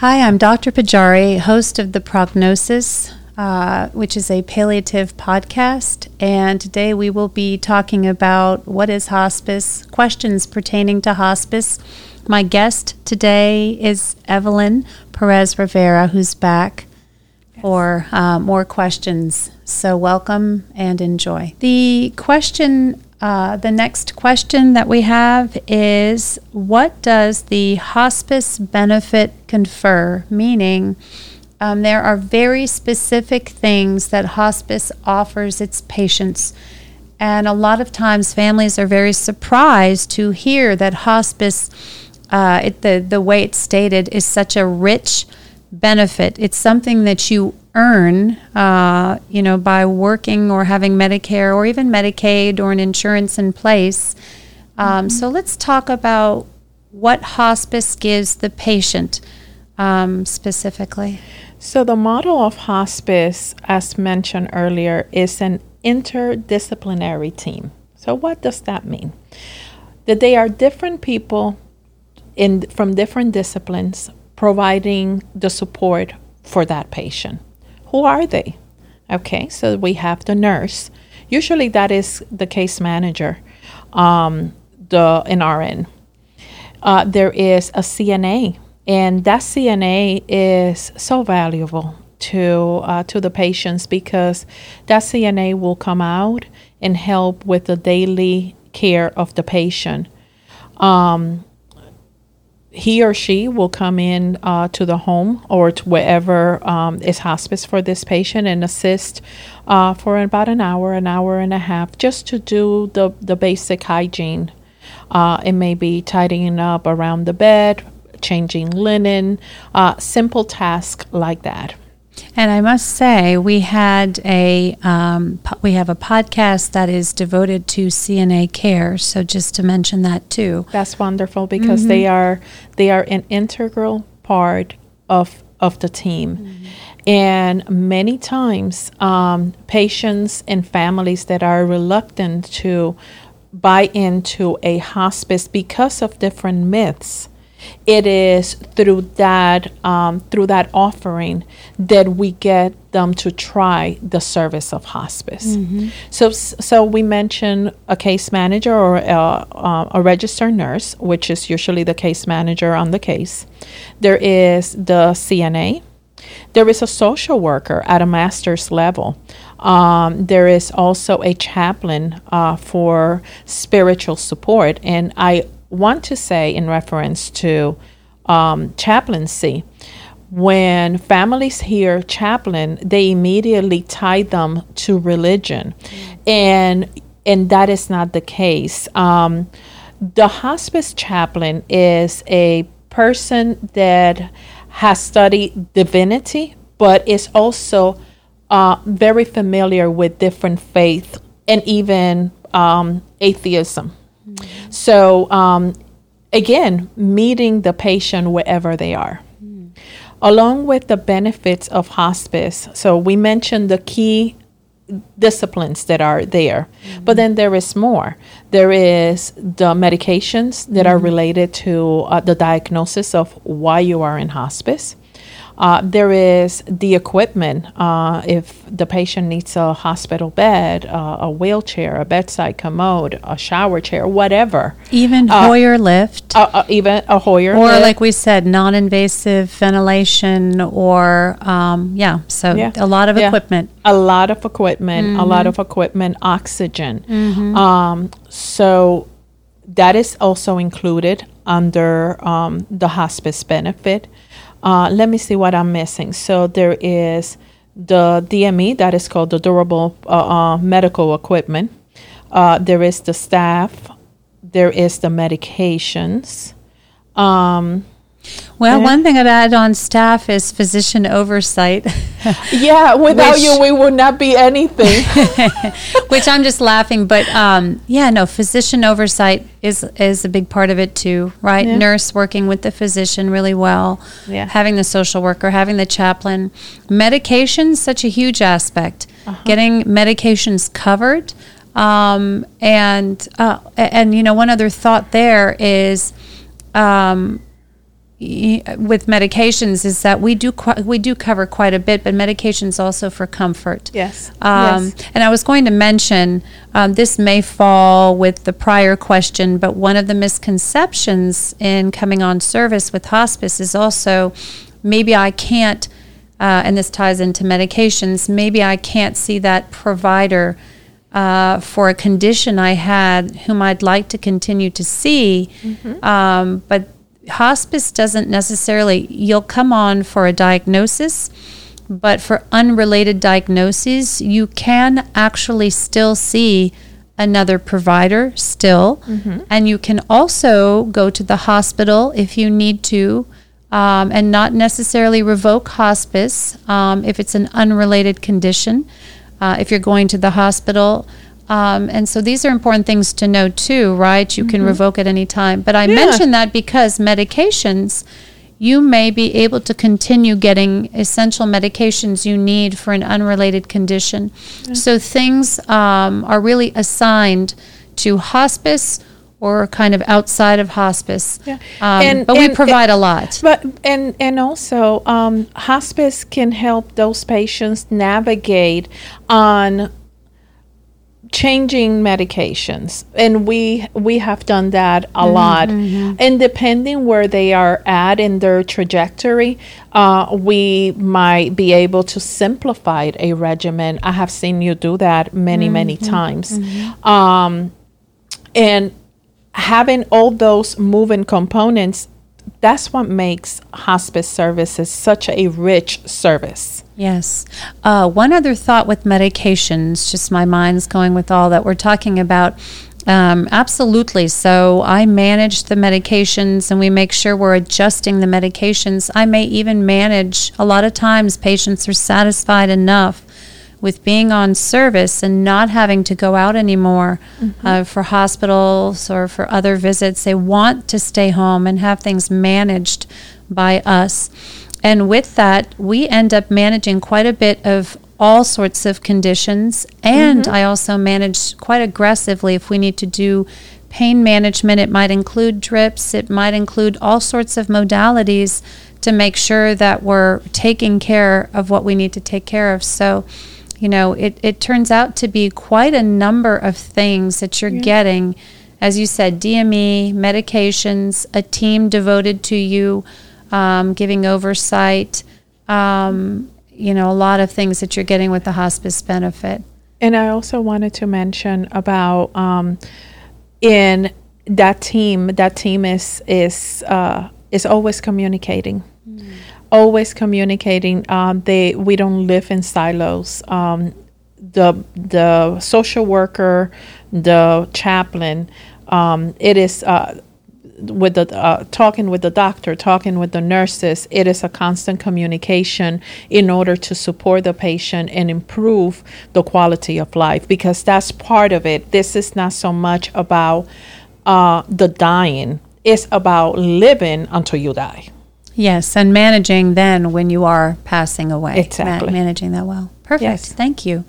Hi, I'm Dr. Pajari, host of The Prognosis, uh, which is a palliative podcast. And today we will be talking about what is hospice, questions pertaining to hospice. My guest today is Evelyn Perez Rivera, who's back for uh, more questions. So, welcome and enjoy. The question uh, the next question that we have is What does the hospice benefit confer? Meaning, um, there are very specific things that hospice offers its patients. And a lot of times, families are very surprised to hear that hospice, uh, it, the, the way it's stated, is such a rich benefit. It's something that you earn, uh, you know, by working or having Medicare or even Medicaid or an insurance in place. Um, mm-hmm. So let's talk about what hospice gives the patient um, specifically. So the model of hospice, as mentioned earlier, is an interdisciplinary team. So what does that mean? That they are different people in from different disciplines providing the support for that patient. Who are they? Okay, so we have the nurse. Usually that is the case manager, um, the an RN. Uh, there is a CNA, and that CNA is so valuable to uh, to the patients because that CNA will come out and help with the daily care of the patient. Um, he or she will come in uh, to the home or to wherever um, is hospice for this patient and assist uh, for about an hour, an hour and a half, just to do the, the basic hygiene. Uh, it may be tidying up around the bed, changing linen, uh, simple tasks like that. And I must say, we had a um, po- we have a podcast that is devoted to CNA care. So just to mention that too. That's wonderful because mm-hmm. they are they are an integral part of of the team. Mm-hmm. And many times, um, patients and families that are reluctant to buy into a hospice because of different myths it is through that um, through that offering that we get them to try the service of hospice. Mm-hmm. So, so we mention a case manager or a, uh, a registered nurse, which is usually the case manager on the case. There is the CNA. There is a social worker at a master's level. Um, there is also a chaplain uh, for spiritual support, and I want to say in reference to um, chaplaincy, when families hear chaplain, they immediately tie them to religion, mm. and and that is not the case. Um, the hospice chaplain is a person that has studied divinity, but is also uh, very familiar with different faith and even um, atheism. So, um, again, meeting the patient wherever they are. Mm. Along with the benefits of hospice, so we mentioned the key disciplines that are there. Mm-hmm. But then there is more. There is the medications that mm-hmm. are related to uh, the diagnosis of why you are in hospice. Uh, there is the equipment. Uh, if the patient needs a hospital bed, uh, a wheelchair, a bedside commode, a shower chair, whatever. Even uh, Hoyer lift. Uh, even a Hoyer or lift. like we said, non-invasive ventilation, or um, yeah. So yeah. a lot of yeah. equipment. A lot of equipment. Mm-hmm. A lot of equipment. Oxygen. Mm-hmm. Um, so that is also included under um, the hospice benefit. Uh, let me see what I'm missing. So there is the DME, that is called the durable uh, uh, medical equipment. Uh, there is the staff. There is the medications. Um, well, one thing I'd add on staff is physician oversight. yeah, without which, you, we would not be anything. which I'm just laughing, but um, yeah, no, physician oversight is is a big part of it too, right? Yeah. Nurse working with the physician really well. Yeah. Having the social worker, having the chaplain, medication such a huge aspect. Uh-huh. Getting medications covered, um, and uh, and you know one other thought there is. Um, with medications is that we do qu- we do cover quite a bit, but medications also for comfort. Yes. Um, yes. And I was going to mention um, this may fall with the prior question, but one of the misconceptions in coming on service with hospice is also maybe I can't, uh, and this ties into medications. Maybe I can't see that provider. Uh, for a condition I had, whom I'd like to continue to see, mm-hmm. um, but hospice doesn't necessarily, you'll come on for a diagnosis, but for unrelated diagnoses, you can actually still see another provider still. Mm-hmm. And you can also go to the hospital if you need to. Um, and not necessarily revoke hospice um, if it's an unrelated condition. Uh, if you're going to the hospital, um, and so these are important things to know too, right? You mm-hmm. can revoke at any time. But I yeah. mention that because medications, you may be able to continue getting essential medications you need for an unrelated condition. Yeah. So things um, are really assigned to hospice or kind of outside of hospice. Yeah. Um, and, but and, we provide a lot. But and and also um, hospice can help those patients navigate on changing medications and we we have done that a mm-hmm. lot and depending where they are at in their trajectory uh, we might be able to simplify a regimen i have seen you do that many mm-hmm. many times mm-hmm. um, and having all those moving components that's what makes hospice services such a rich service Yes. Uh, one other thought with medications, just my mind's going with all that we're talking about. Um, absolutely. So I manage the medications and we make sure we're adjusting the medications. I may even manage, a lot of times, patients are satisfied enough with being on service and not having to go out anymore mm-hmm. uh, for hospitals or for other visits. They want to stay home and have things managed by us. And with that, we end up managing quite a bit of all sorts of conditions. And mm-hmm. I also manage quite aggressively if we need to do pain management. It might include drips, it might include all sorts of modalities to make sure that we're taking care of what we need to take care of. So, you know, it, it turns out to be quite a number of things that you're yeah. getting. As you said, DME, medications, a team devoted to you um, giving oversight, um, you know, a lot of things that you're getting with the hospice benefit. And I also wanted to mention about um, in that team. That team is is uh, is always communicating, mm. Always communicating. Um, they we don't live in silos. Um, the the social worker, the chaplain. Um, it is uh, with the uh, talking with the doctor, talking with the nurses. It is a constant communication in order to support the patient and improve the quality of life because that's part of it. This is not so much about uh, the dying; it's about living until you die. Yes, and managing then when you are passing away. Exactly, Ma- managing that well. Perfect. Yes. Thank you.